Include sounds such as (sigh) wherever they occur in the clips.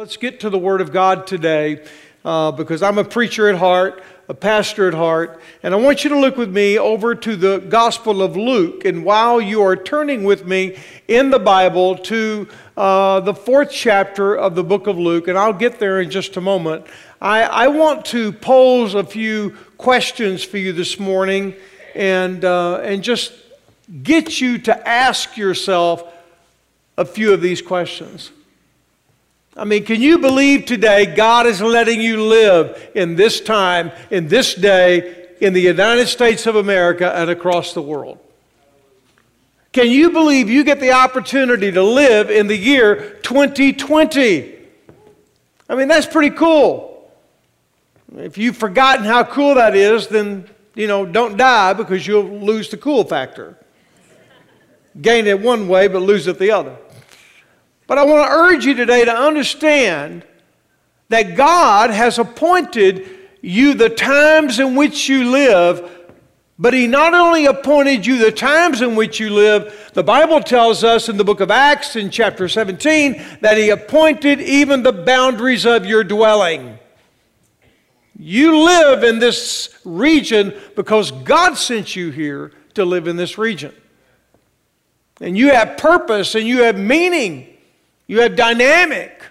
Let's get to the Word of God today uh, because I'm a preacher at heart, a pastor at heart, and I want you to look with me over to the Gospel of Luke. And while you are turning with me in the Bible to uh, the fourth chapter of the book of Luke, and I'll get there in just a moment, I, I want to pose a few questions for you this morning and, uh, and just get you to ask yourself a few of these questions. I mean, can you believe today God is letting you live in this time, in this day, in the United States of America and across the world? Can you believe you get the opportunity to live in the year 2020? I mean, that's pretty cool. If you've forgotten how cool that is, then, you know, don't die because you'll lose the cool factor. Gain it one way, but lose it the other. But I want to urge you today to understand that God has appointed you the times in which you live, but He not only appointed you the times in which you live, the Bible tells us in the book of Acts in chapter 17 that He appointed even the boundaries of your dwelling. You live in this region because God sent you here to live in this region. And you have purpose and you have meaning. You have dynamic.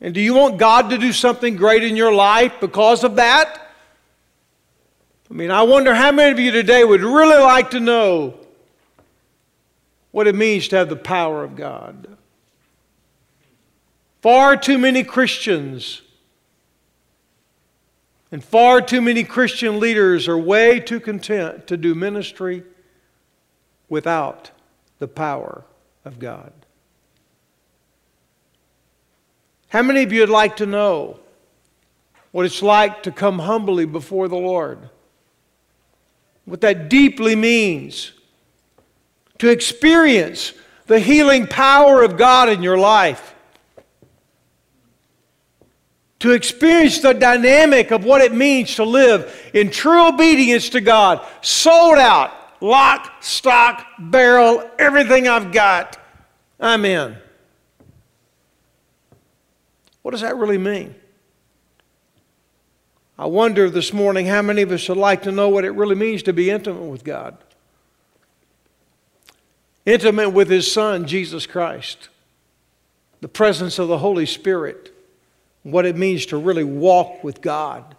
And do you want God to do something great in your life because of that? I mean, I wonder how many of you today would really like to know what it means to have the power of God. Far too many Christians and far too many Christian leaders are way too content to do ministry without the power of God. How many of you would like to know what it's like to come humbly before the Lord? What that deeply means to experience the healing power of God in your life. To experience the dynamic of what it means to live in true obedience to God, sold out, lock, stock, barrel, everything I've got, I'm in. What does that really mean? I wonder this morning how many of us would like to know what it really means to be intimate with God. Intimate with His Son, Jesus Christ. The presence of the Holy Spirit. What it means to really walk with God.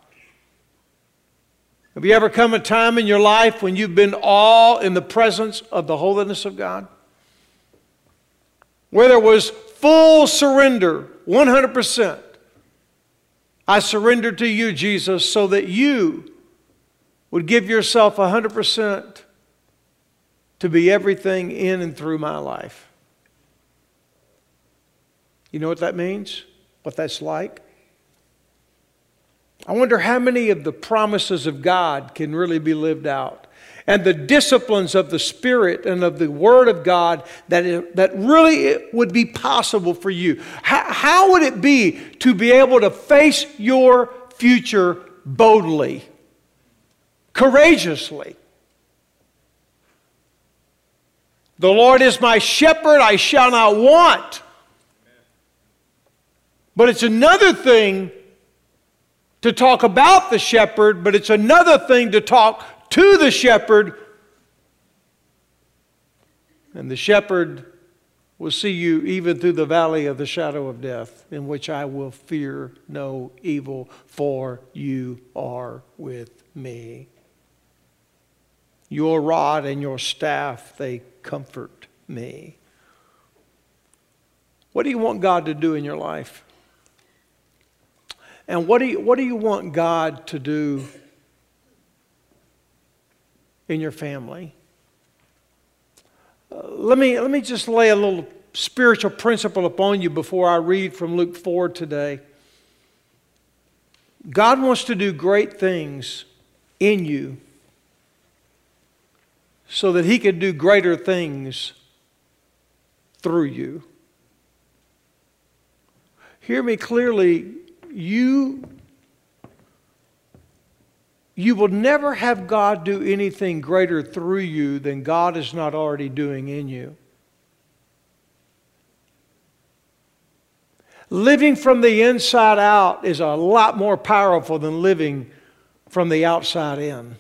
Have you ever come a time in your life when you've been all in the presence of the holiness of God? Where there was full surrender 100%. I surrender to you, Jesus, so that you would give yourself 100% to be everything in and through my life. You know what that means? What that's like? I wonder how many of the promises of God can really be lived out and the disciplines of the Spirit and of the Word of God that, it, that really it would be possible for you. How, how would it be to be able to face your future boldly, courageously? The Lord is my shepherd, I shall not want. But it's another thing to talk about the shepherd, but it's another thing to talk to the shepherd, and the shepherd will see you even through the valley of the shadow of death, in which I will fear no evil, for you are with me. Your rod and your staff, they comfort me. What do you want God to do in your life? And what do you, what do you want God to do in your family. Uh, let, me, let me just lay a little spiritual principle upon you before I read from Luke 4 today. God wants to do great things in you so that He can do greater things through you. Hear me clearly. You you will never have God do anything greater through you than God is not already doing in you. Living from the inside out is a lot more powerful than living from the outside in.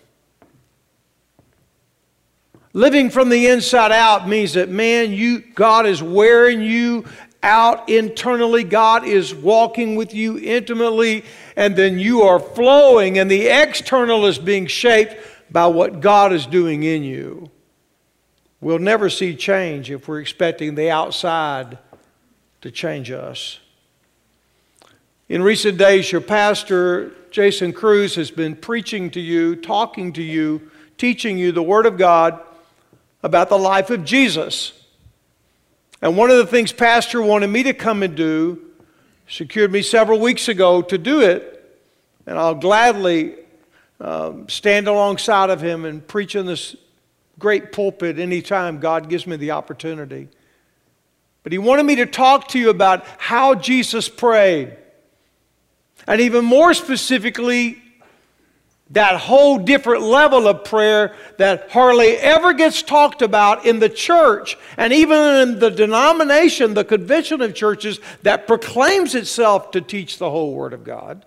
Living from the inside out means that, man, you, God is wearing you out internally. God is walking with you intimately, and then you are flowing, and the external is being shaped by what God is doing in you. We'll never see change if we're expecting the outside to change us. In recent days, your pastor, Jason Cruz, has been preaching to you, talking to you, teaching you the Word of God about the life of Jesus. And one of the things Pastor wanted me to come and do, secured me several weeks ago to do it, and I'll gladly um, stand alongside of him and preach in this great pulpit anytime God gives me the opportunity. But he wanted me to talk to you about how Jesus prayed. And even more specifically, that whole different level of prayer that hardly ever gets talked about in the church and even in the denomination, the convention of churches that proclaims itself to teach the whole Word of God.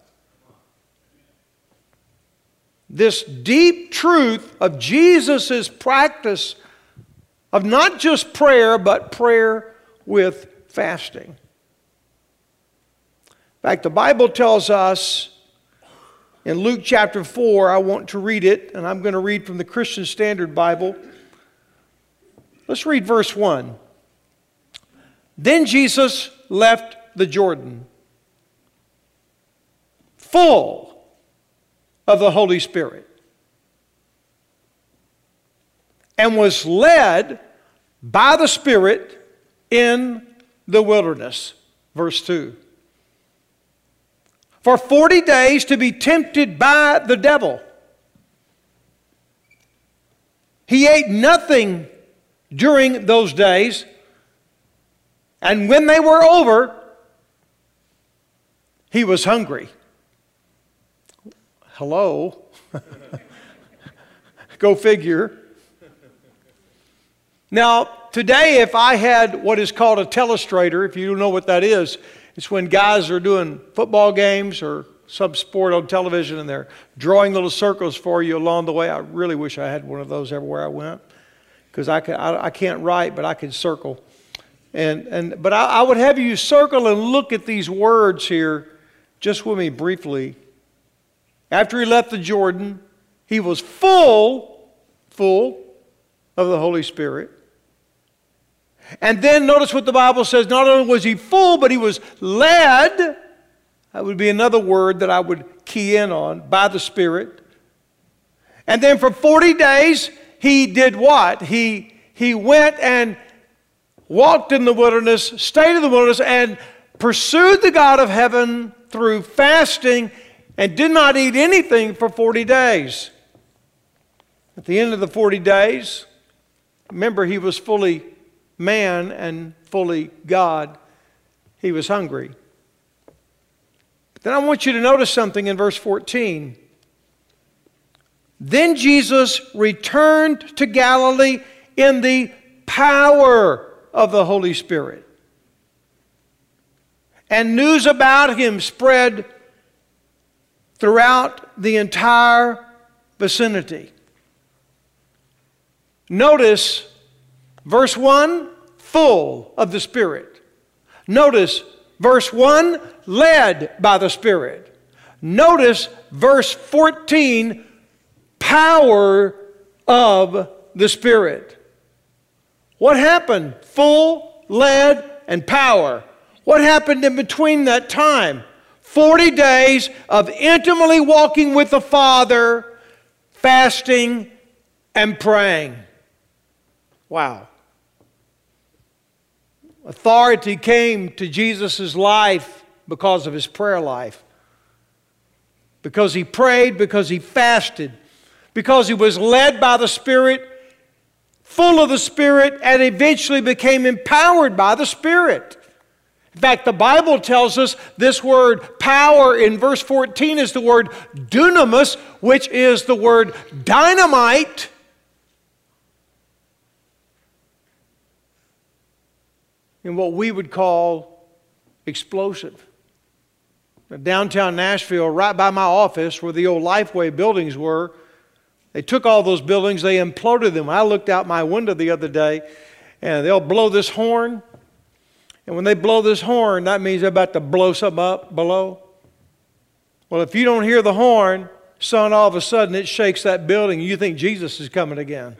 This deep truth of Jesus' practice of not just prayer, but prayer with fasting. In fact, the Bible tells us in Luke chapter 4, I want to read it, and I'm going to read from the Christian Standard Bible. Let's read verse 1. Then Jesus left the Jordan, full of the Holy Spirit, and was led by the Spirit in the wilderness. Verse 2 for 40 days to be tempted by the devil. He ate nothing during those days, and when they were over, he was hungry. Hello? (laughs) Go figure. Now, today, if I had what is called a telestrator, if you don't know what that is, it's when guys are doing football games or some sport on television and they're drawing little circles for you along the way. I really wish I had one of those everywhere I went because I, I, I, can't write, but I can circle. And, and, but I, I would have you circle and look at these words here just with me briefly. After he left the Jordan, he was full, full of the Holy Spirit. And then notice what the Bible says not only was he full, but he was led. That would be another word that I would key in on by the Spirit. And then for 40 days, he did what? He, he went and walked in the wilderness, stayed in the wilderness, and pursued the God of heaven through fasting and did not eat anything for 40 days. At the end of the 40 days, remember, he was fully man and fully God, he was hungry. Then I want you to notice something in verse 14. Then Jesus returned to Galilee in the power of the Holy Spirit. And news about him spread throughout the entire vicinity. Notice Verse 1, full of the Spirit. Notice verse 1, led by the Spirit. Notice verse 14, power of the Spirit. What happened? Full, led, and power. What happened in between that time? 40 days of intimately walking with the Father, fasting, and praying. Wow. Authority came to Jesus' life because of his prayer life. Because he prayed, because he fasted, because he was led by the Spirit, full of the Spirit, and eventually became empowered by the Spirit. In fact, the Bible tells us this word power in verse 14 is the word dunamis, which is the word dynamite in what we would call explosive. Downtown Nashville, right by my office where the old Lifeway buildings were, they took all those buildings, they imploded them. I looked out my window the other day, and they'll blow this horn. And when they blow this horn, that means they're about to blow something up below. Well, if you don't hear the horn, son, all of a sudden it shakes that building, you think Jesus is coming again.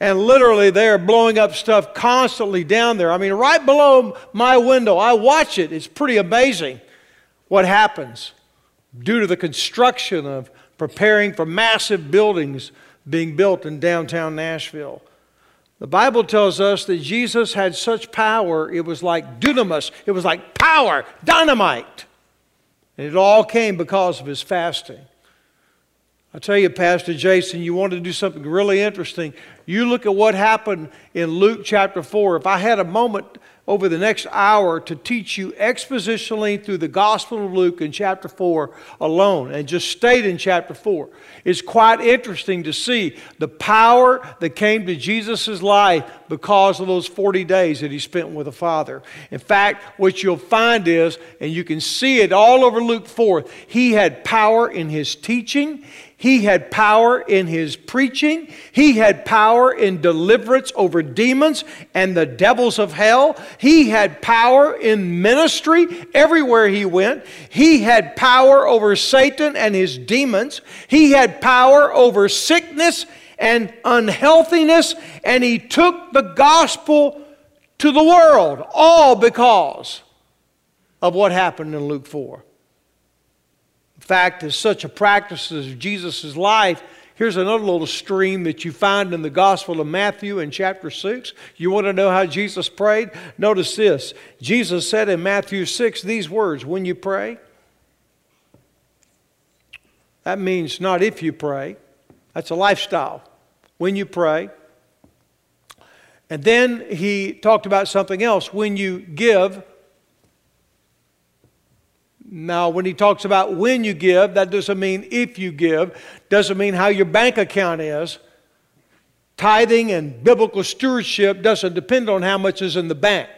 And literally, they're blowing up stuff constantly down there. I mean, right below my window, I watch it. It's pretty amazing what happens due to the construction of preparing for massive buildings being built in downtown Nashville. The Bible tells us that Jesus had such power, it was like dunamis, it was like power, dynamite. And it all came because of his fasting. I tell you, Pastor Jason, you want to do something really interesting. You look at what happened in Luke chapter 4. If I had a moment over the next hour to teach you expositionally through the Gospel of Luke in chapter 4 alone and just stayed in chapter 4. It's quite interesting to see the power that came to Jesus' life because of those 40 days that he spent with the Father. In fact, what you'll find is, and you can see it all over Luke 4, he had power in his teaching, he had power in his preaching. He had power in deliverance over demons and the devils of hell. He had power in ministry everywhere he went. He had power over Satan and his demons. He had power over sickness and unhealthiness. And he took the gospel to the world, all because of what happened in Luke 4 fact, as such a practice of Jesus' life, here's another little stream that you find in the Gospel of Matthew in chapter 6. You want to know how Jesus prayed? Notice this. Jesus said in Matthew 6 these words When you pray, that means not if you pray, that's a lifestyle. When you pray, and then he talked about something else. When you give, now, when he talks about when you give, that doesn't mean if you give, doesn't mean how your bank account is. Tithing and biblical stewardship doesn't depend on how much is in the bank.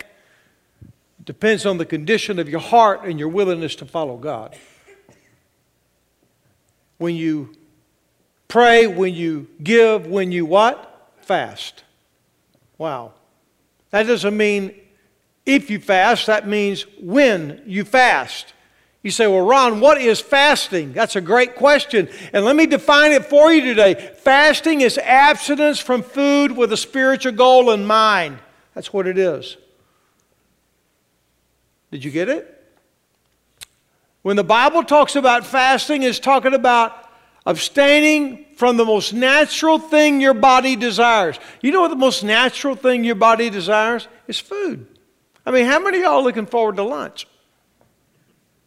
It depends on the condition of your heart and your willingness to follow God. When you pray, when you give, when you what? Fast. Wow. That doesn't mean if you fast, that means when you fast. You say, well, Ron, what is fasting? That's a great question. And let me define it for you today. Fasting is abstinence from food with a spiritual goal in mind. That's what it is. Did you get it? When the Bible talks about fasting, it's talking about abstaining from the most natural thing your body desires. You know what the most natural thing your body desires? Is food. I mean, how many of y'all are looking forward to lunch?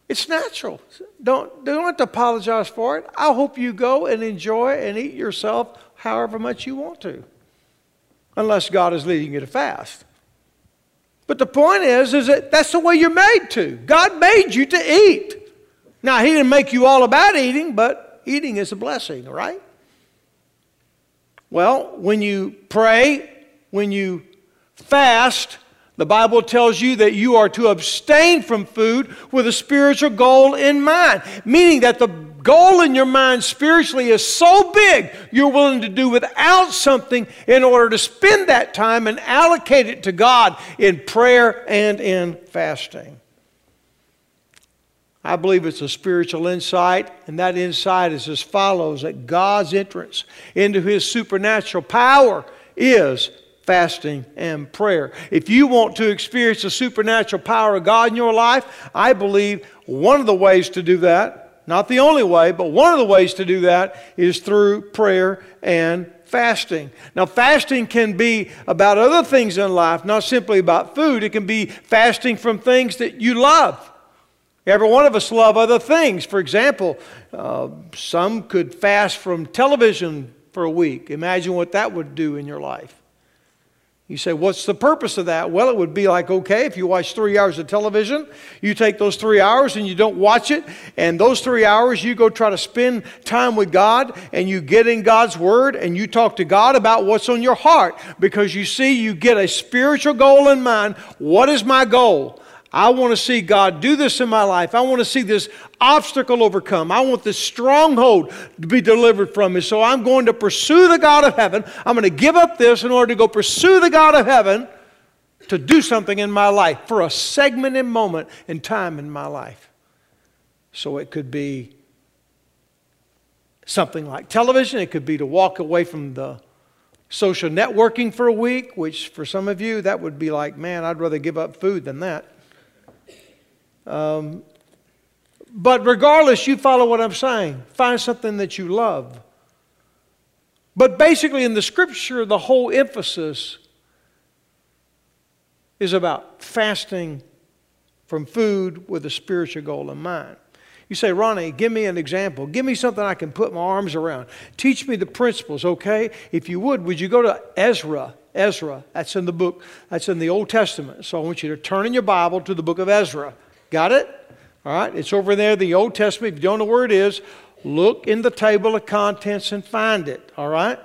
It's natural. Don't, don't have to apologize for it. I hope you go and enjoy and eat yourself however much you want to, unless God is leading you to fast. But the point is, is that that's the way you're made to. God made you to eat. Now, He didn't make you all about eating, but eating is a blessing, right? Well, when you pray, when you fast, the Bible tells you that you are to abstain from food with a spiritual goal in mind, meaning that the goal in your mind spiritually is so big you're willing to do without something in order to spend that time and allocate it to God in prayer and in fasting. I believe it's a spiritual insight, and that insight is as follows that God's entrance into His supernatural power is fasting, and prayer. If you want to experience the supernatural power of God in your life, I believe one of the ways to do that, not the only way, but one of the ways to do that is through prayer and fasting. Now, fasting can be about other things in life, not simply about food. It can be fasting from things that you love. Every one of us love other things. For example, uh, some could fast from television for a week. Imagine what that would do in your life. You say, what's the purpose of that? Well, it would be like, okay, if you watch three hours of television, you take those three hours and you don't watch it, and those three hours you go try to spend time with God and you get in God's Word and you talk to God about what's on your heart because you see, you get a spiritual goal in mind. What is my goal? I want to see God do this in my life. I want to see this obstacle overcome. I want this stronghold to be delivered from me. So I'm going to pursue the God of heaven. I'm going to give up this in order to go pursue the God of heaven to do something in my life for a segment and moment in time in my life. So it could be something like television, it could be to walk away from the social networking for a week, which for some of you, that would be like, man, I'd rather give up food than that. Um, but regardless, you follow what I'm saying. Find something that you love. But basically, in the scripture, the whole emphasis is about fasting from food with a spiritual goal in mind. You say, Ronnie, give me an example. Give me something I can put my arms around. Teach me the principles, okay? If you would, would you go to Ezra? Ezra, that's in the book, that's in the Old Testament. So I want you to turn in your Bible to the book of Ezra. Got it? All right, it's over there, the Old Testament. If you don't know where it is, look in the table of contents and find it. All right?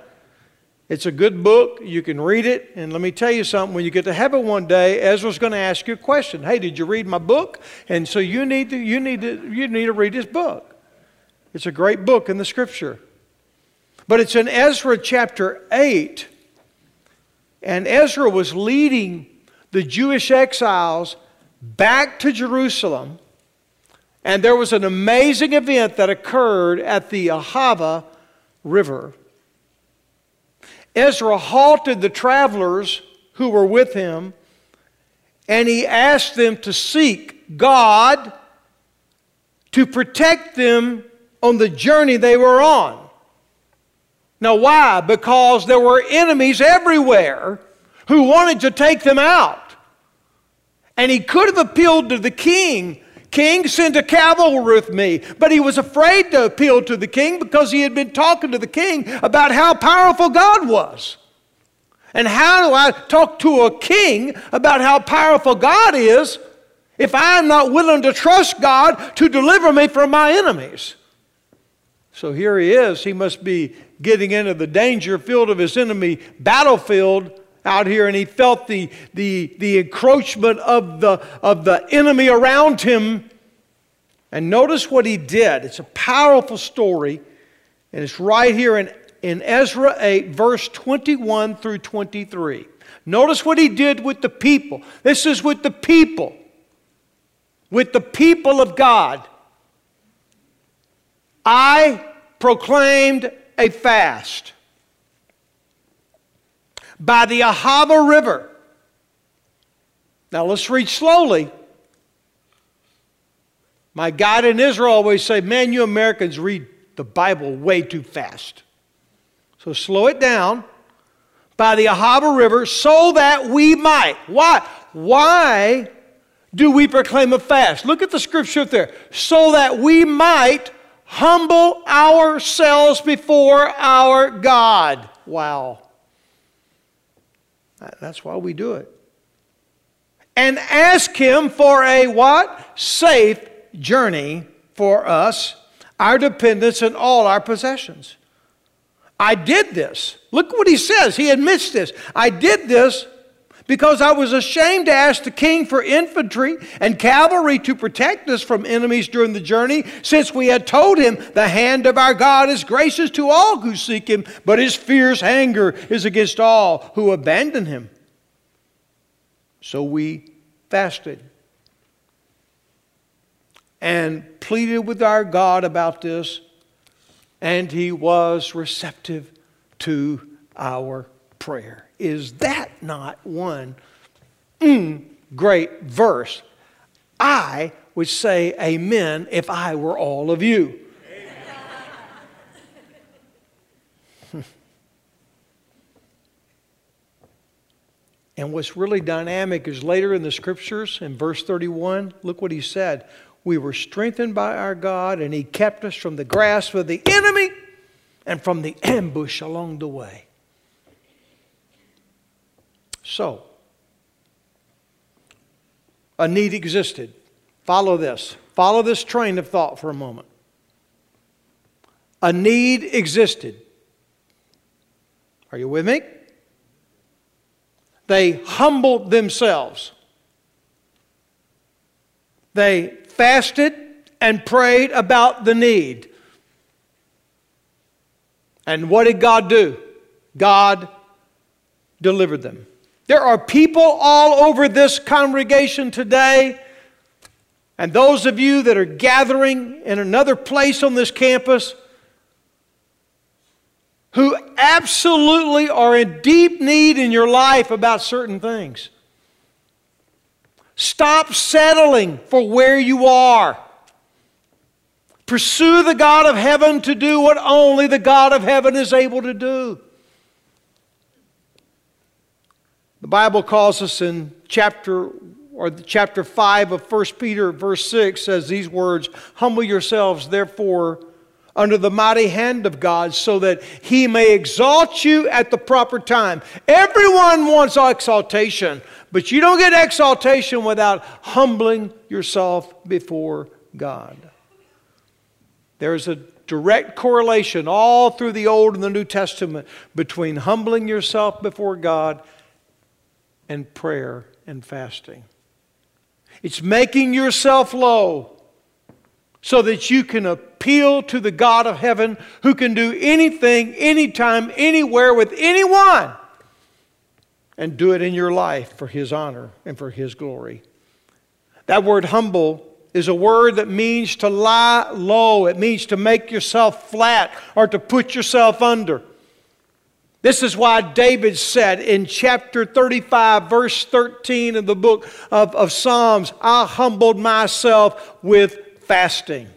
It's a good book. You can read it. And let me tell you something when you get to heaven one day, Ezra's going to ask you a question. Hey, did you read my book? And so you need to, you need to, you need to read his book. It's a great book in the scripture. But it's in Ezra chapter 8. And Ezra was leading the Jewish exiles back to Jerusalem. And there was an amazing event that occurred at the Ahava River. Ezra halted the travelers who were with him and he asked them to seek God to protect them on the journey they were on. Now, why? Because there were enemies everywhere who wanted to take them out. And he could have appealed to the king King, send a cavalry with me. But he was afraid to appeal to the king because he had been talking to the king about how powerful God was. And how do I talk to a king about how powerful God is if I'm not willing to trust God to deliver me from my enemies? So here he is. He must be getting into the danger field of his enemy battlefield out here and he felt the, the, the encroachment of the, of the enemy around him. And notice what he did. It's a powerful story, and it's right here in, in Ezra 8, verse 21 through 23. Notice what he did with the people. This is with the people, with the people of God. I proclaimed a fast by the Ahava River. Now let's read slowly. My guide in Israel always say, man, you Americans read the Bible way too fast. So slow it down by the Ahava River so that we might. Why? Why do we proclaim a fast? Look at the scripture there. So that we might humble ourselves before our God. Wow. That's why we do it. And ask Him for a what? Safe journey for us, our dependence, and all our possessions. I did this. Look what he says. He admits this. I did this because I was ashamed to ask the king for infantry and cavalry to protect us from enemies during the journey, since we had told him the hand of our God is gracious to all who seek him, but his fierce anger is against all who abandon him. So we fasted and pleaded with our God about this, and he was receptive to our prayer. Is that not one mm, great verse? I would say amen if I were all of you. (laughs) and what's really dynamic is later in the scriptures, in verse 31, look what he said. We were strengthened by our God, and he kept us from the grasp of the enemy and from the ambush along the way. So, a need existed. Follow this. Follow this train of thought for a moment. A need existed. Are you with me? They humbled themselves. They fasted and prayed about the need. And what did God do? God delivered them. There are people all over this congregation today, and those of you that are gathering in another place on this campus who absolutely are in deep need in your life about certain things. Stop settling for where you are. Pursue the God of heaven to do what only the God of heaven is able to do. The Bible calls us in chapter or chapter 5 of 1 Peter verse 6 says these words, humble yourselves therefore under the mighty hand of God so that he may exalt you at the proper time. Everyone wants exaltation, but you don't get exaltation without humbling yourself before God. There's a direct correlation all through the Old and the New Testament between humbling yourself before God and prayer and fasting. It's making yourself low so that you can appeal to the God of heaven who can do anything, anytime, anywhere with anyone and do it in your life for His honor and for His glory. That word humble is a word that means to lie low, it means to make yourself flat or to put yourself under. This is why David said in chapter 35, verse 13 of the book of, of Psalms, I humbled myself with fasting.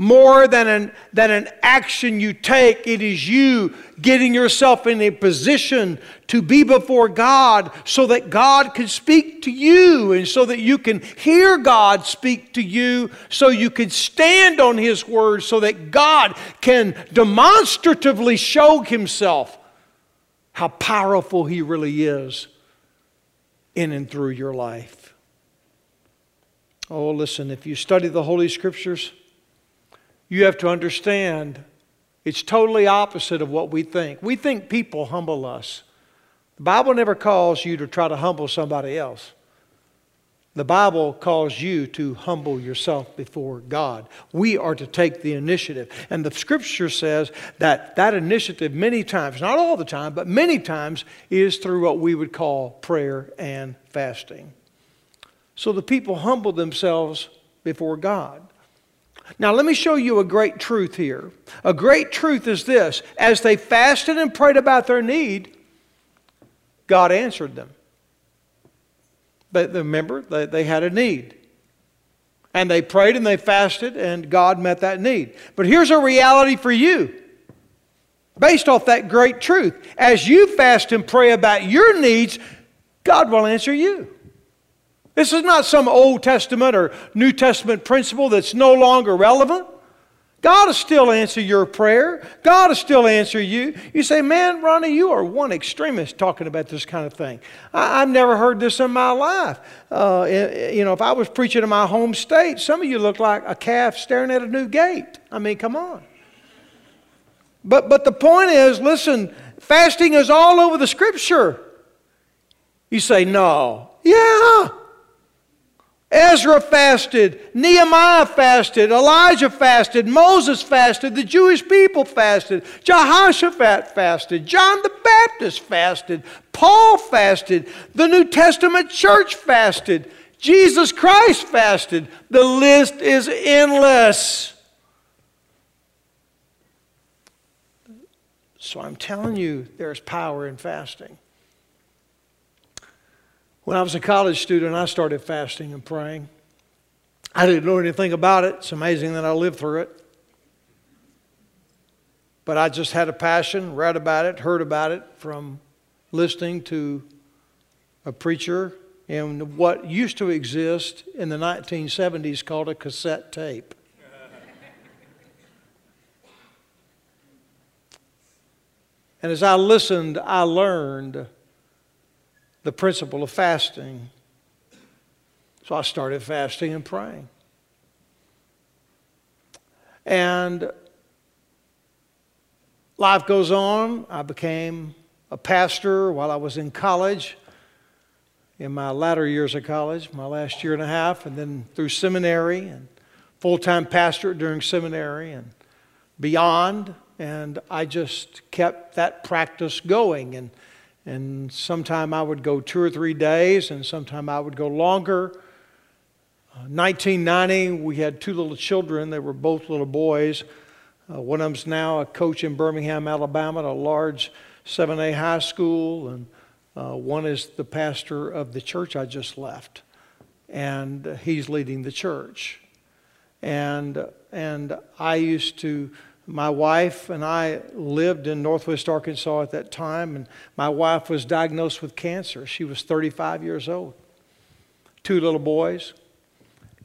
More than an, than an action you take, it is you getting yourself in a position to be before God so that God can speak to you and so that you can hear God speak to you, so you can stand on His word, so that God can demonstratively show Himself how powerful He really is in and through your life. Oh, listen, if you study the Holy Scriptures, you have to understand it's totally opposite of what we think. We think people humble us. The Bible never calls you to try to humble somebody else. The Bible calls you to humble yourself before God. We are to take the initiative. And the scripture says that that initiative, many times, not all the time, but many times, is through what we would call prayer and fasting. So the people humble themselves before God. Now, let me show you a great truth here. A great truth is this as they fasted and prayed about their need, God answered them. But remember, they, they had a need. And they prayed and they fasted, and God met that need. But here's a reality for you based off that great truth. As you fast and pray about your needs, God will answer you. This is not some Old Testament or New Testament principle that's no longer relevant. God will still answer your prayer. God will still answer you. You say, man, Ronnie, you are one extremist talking about this kind of thing. I, have never heard this in my life. Uh, you know, if I was preaching in my home state, some of you look like a calf staring at a new gate. I mean, come on. But, but the point is, listen, fasting is all over the scripture. You say, no. Yeah. Ezra fasted, Nehemiah fasted, Elijah fasted, Moses fasted, the Jewish people fasted, Jehoshaphat fasted, John the Baptist fasted, Paul fasted, the New Testament church fasted, Jesus Christ fasted. The list is endless. So I'm telling you, there's power in fasting. When I was a college student, I started fasting and praying. I didn't know anything about it. It's amazing that I lived through it. But I just had a passion, read about it, heard about it from listening to a preacher in what used to exist in the 1970s called a cassette tape. and as I listened, I learned the principle of fasting. So I started fasting and praying. And life goes on. I became a pastor while I was in college. in my latter years of college, my last year and a half, and then through seminary and full time pastor during seminary and beyond. And I just kept that practice going. And, and sometime I would go two or three days, and sometime I would go longer. 1990, uh, we had two little children. They were both little boys. Uh, one of them's now a coach in Birmingham, Alabama, at a large 7A high school, and uh, one is the pastor of the church I just left, and he's leading the church. And and I used to. My wife and I lived in Northwest Arkansas at that time, and my wife was diagnosed with cancer. She was 35 years old. Two little boys,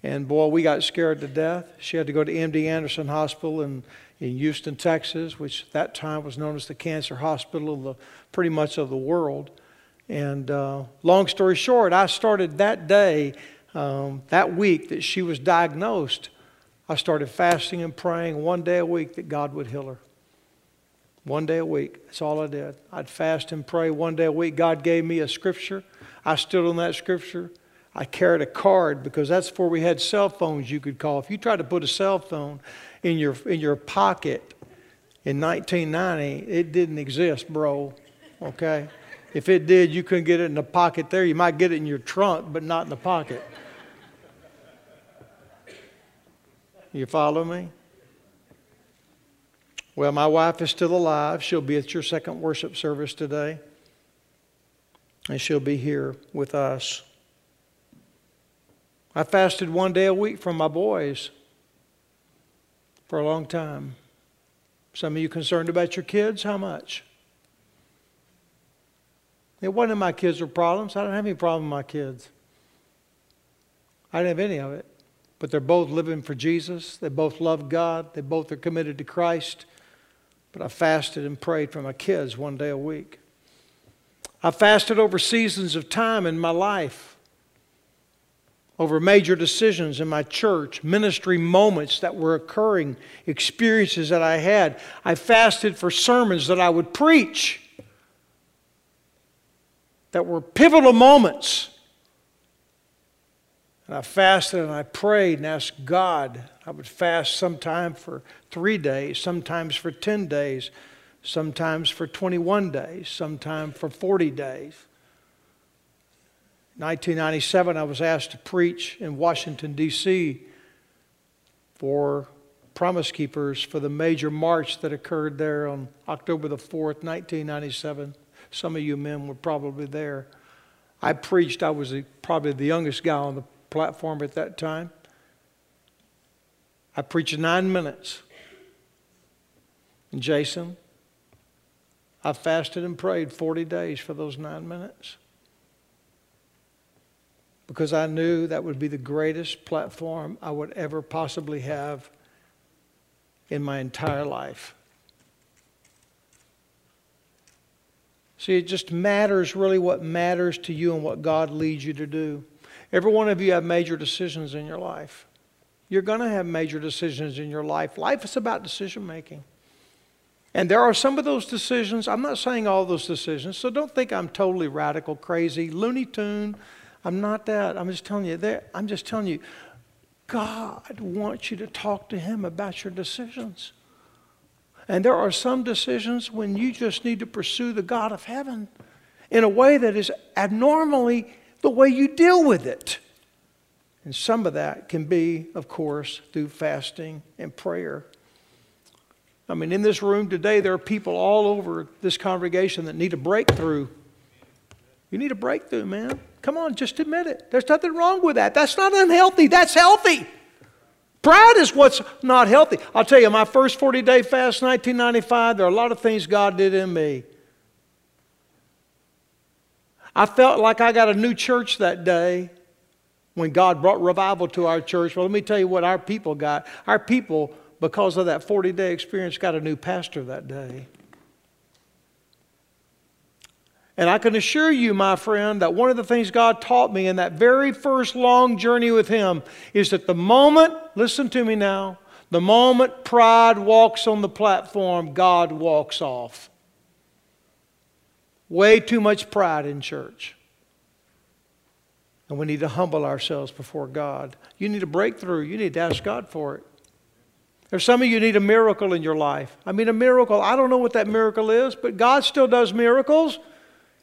and boy, we got scared to death. She had to go to MD Anderson Hospital in, in Houston, Texas, which at that time was known as the cancer hospital of the, pretty much of the world. And uh, long story short, I started that day, um, that week that she was diagnosed, I started fasting and praying one day a week that God would heal her. One day a week. That's all I did. I'd fast and pray one day a week. God gave me a scripture. I stood on that scripture. I carried a card because that's before we had cell phones you could call. If you tried to put a cell phone in your, in your pocket in 1990, it didn't exist, bro. Okay? If it did, you couldn't get it in the pocket there. You might get it in your trunk, but not in the pocket. You follow me? Well, my wife is still alive. She'll be at your second worship service today. And she'll be here with us. I fasted one day a week from my boys for a long time. Some of you concerned about your kids? How much? It wasn't my kids were problems. I don't have any problem with my kids. I didn't have any of it. But they're both living for Jesus. They both love God. They both are committed to Christ. But I fasted and prayed for my kids one day a week. I fasted over seasons of time in my life over major decisions in my church, ministry moments that were occurring, experiences that I had. I fasted for sermons that I would preach that were pivotal moments. And I fasted and I prayed and asked God. I would fast sometime for three days, sometimes for 10 days, sometimes for 21 days, sometimes for 40 days. 1997, I was asked to preach in Washington, D.C. for Promise Keepers for the major march that occurred there on October the 4th, 1997. Some of you men were probably there. I preached, I was probably the youngest guy on the platform at that time. I preached nine minutes. And Jason, I fasted and prayed 40 days for those nine minutes because I knew that would be the greatest platform I would ever possibly have in my entire life. See, it just matters really what matters to you and what God leads you to do. Every one of you have major decisions in your life. You're going to have major decisions in your life. Life is about decision making. And there are some of those decisions, I'm not saying all those decisions, so don't think I'm totally radical, crazy, Looney Tune. I'm not that. I'm just telling you that. I'm just telling you, God wants you to talk to Him about your decisions. And there are some decisions when you just need to pursue the God of heaven in a way that is abnormally the way you deal with it. And some of that can be, of course, through fasting and prayer. I mean, in this room today, there are people all over this congregation that need a breakthrough. You need a breakthrough, man. Come on, just admit it. There's nothing wrong with that. That's not unhealthy, that's healthy. Pride is what's not healthy. I'll tell you, my first 40 day fast, 1995, there are a lot of things God did in me. I felt like I got a new church that day when God brought revival to our church. Well, let me tell you what our people got. Our people, because of that 40 day experience, got a new pastor that day. And I can assure you, my friend, that one of the things God taught me in that very first long journey with Him is that the moment, listen to me now, the moment pride walks on the platform, God walks off. Way too much pride in church. And we need to humble ourselves before God. You need a breakthrough. You need to ask God for it. There's some of you need a miracle in your life. I mean, a miracle. I don't know what that miracle is, but God still does miracles.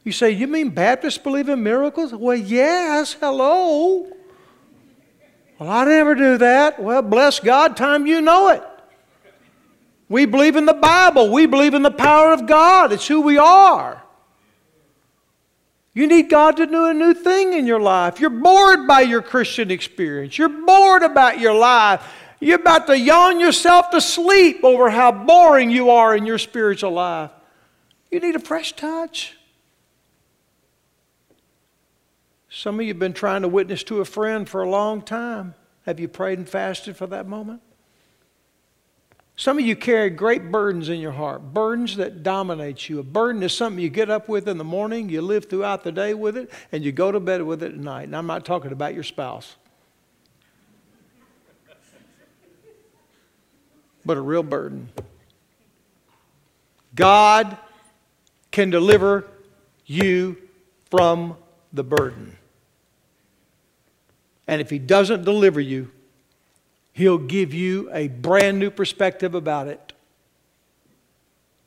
You say, You mean Baptists believe in miracles? Well, yes. Hello. Well, I never do that. Well, bless God, time you know it. We believe in the Bible. We believe in the power of God. It's who we are. You need God to do a new thing in your life. You're bored by your Christian experience. You're bored about your life. You're about to yawn yourself to sleep over how boring you are in your spiritual life. You need a fresh touch. Some of you have been trying to witness to a friend for a long time. Have you prayed and fasted for that moment? Some of you carry great burdens in your heart, burdens that dominate you. A burden is something you get up with in the morning, you live throughout the day with it, and you go to bed with it at night. And I'm not talking about your spouse. but a real burden. God can deliver you from the burden. And if He doesn't deliver you, He'll give you a brand new perspective about it.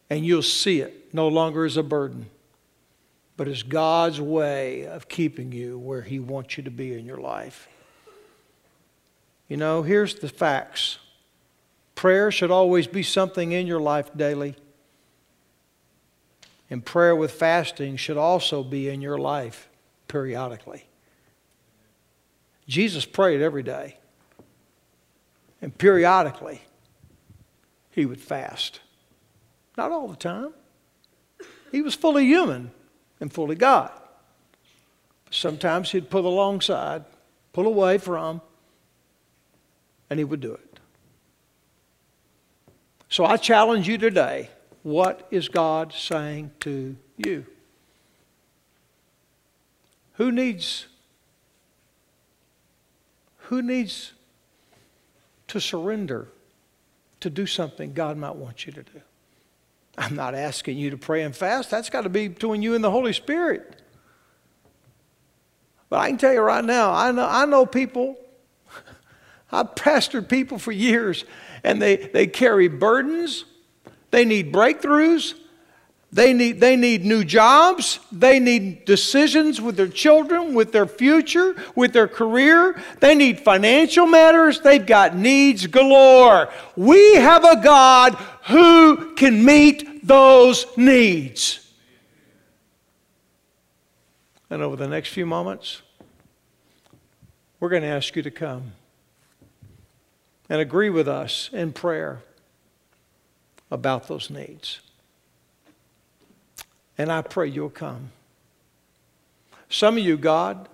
And you'll see it no longer as a burden, but as God's way of keeping you where He wants you to be in your life. You know, here's the facts Prayer should always be something in your life daily. And prayer with fasting should also be in your life periodically. Jesus prayed every day. And periodically, he would fast. Not all the time. He was fully human and fully God. Sometimes he'd pull alongside, pull away from, and he would do it. So I challenge you today what is God saying to you? Who needs who needs to surrender to do something God might want you to do? I'm not asking you to pray and fast. That's got to be between you and the Holy Spirit. But I can tell you right now, I know, I know people, (laughs) I've pastored people for years, and they, they carry burdens. They need breakthroughs. They need, they need new jobs. They need decisions with their children, with their future, with their career. They need financial matters. They've got needs galore. We have a God who can meet those needs. And over the next few moments, we're going to ask you to come and agree with us in prayer about those needs. And I pray you'll come. Some of you, God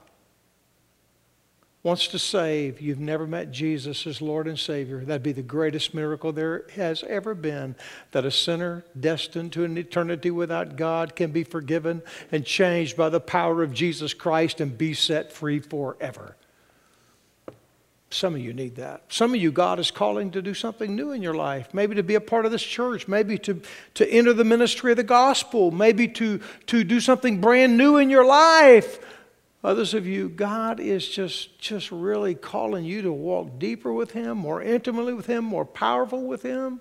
wants to save. You've never met Jesus as Lord and Savior. That'd be the greatest miracle there has ever been that a sinner destined to an eternity without God can be forgiven and changed by the power of Jesus Christ and be set free forever. Some of you need that. Some of you, God is calling to do something new in your life. Maybe to be a part of this church. Maybe to, to enter the ministry of the gospel. Maybe to, to do something brand new in your life. Others of you, God is just, just really calling you to walk deeper with Him, more intimately with Him, more powerful with Him.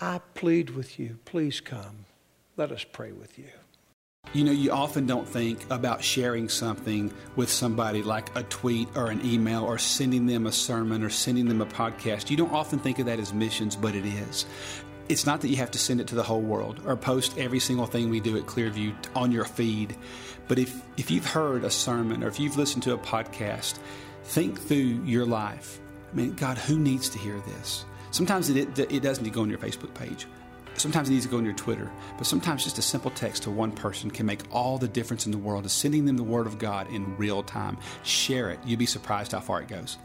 I plead with you, please come. Let us pray with you. You know, you often don't think about sharing something with somebody like a tweet or an email or sending them a sermon or sending them a podcast. You don't often think of that as missions, but it is. It's not that you have to send it to the whole world or post every single thing we do at Clearview on your feed. But if, if you've heard a sermon or if you've listened to a podcast, think through your life. I mean, God, who needs to hear this? Sometimes it, it, it doesn't go on your Facebook page. Sometimes it needs to go on your Twitter, but sometimes just a simple text to one person can make all the difference in the world. Is sending them the Word of God in real time. Share it. You'd be surprised how far it goes.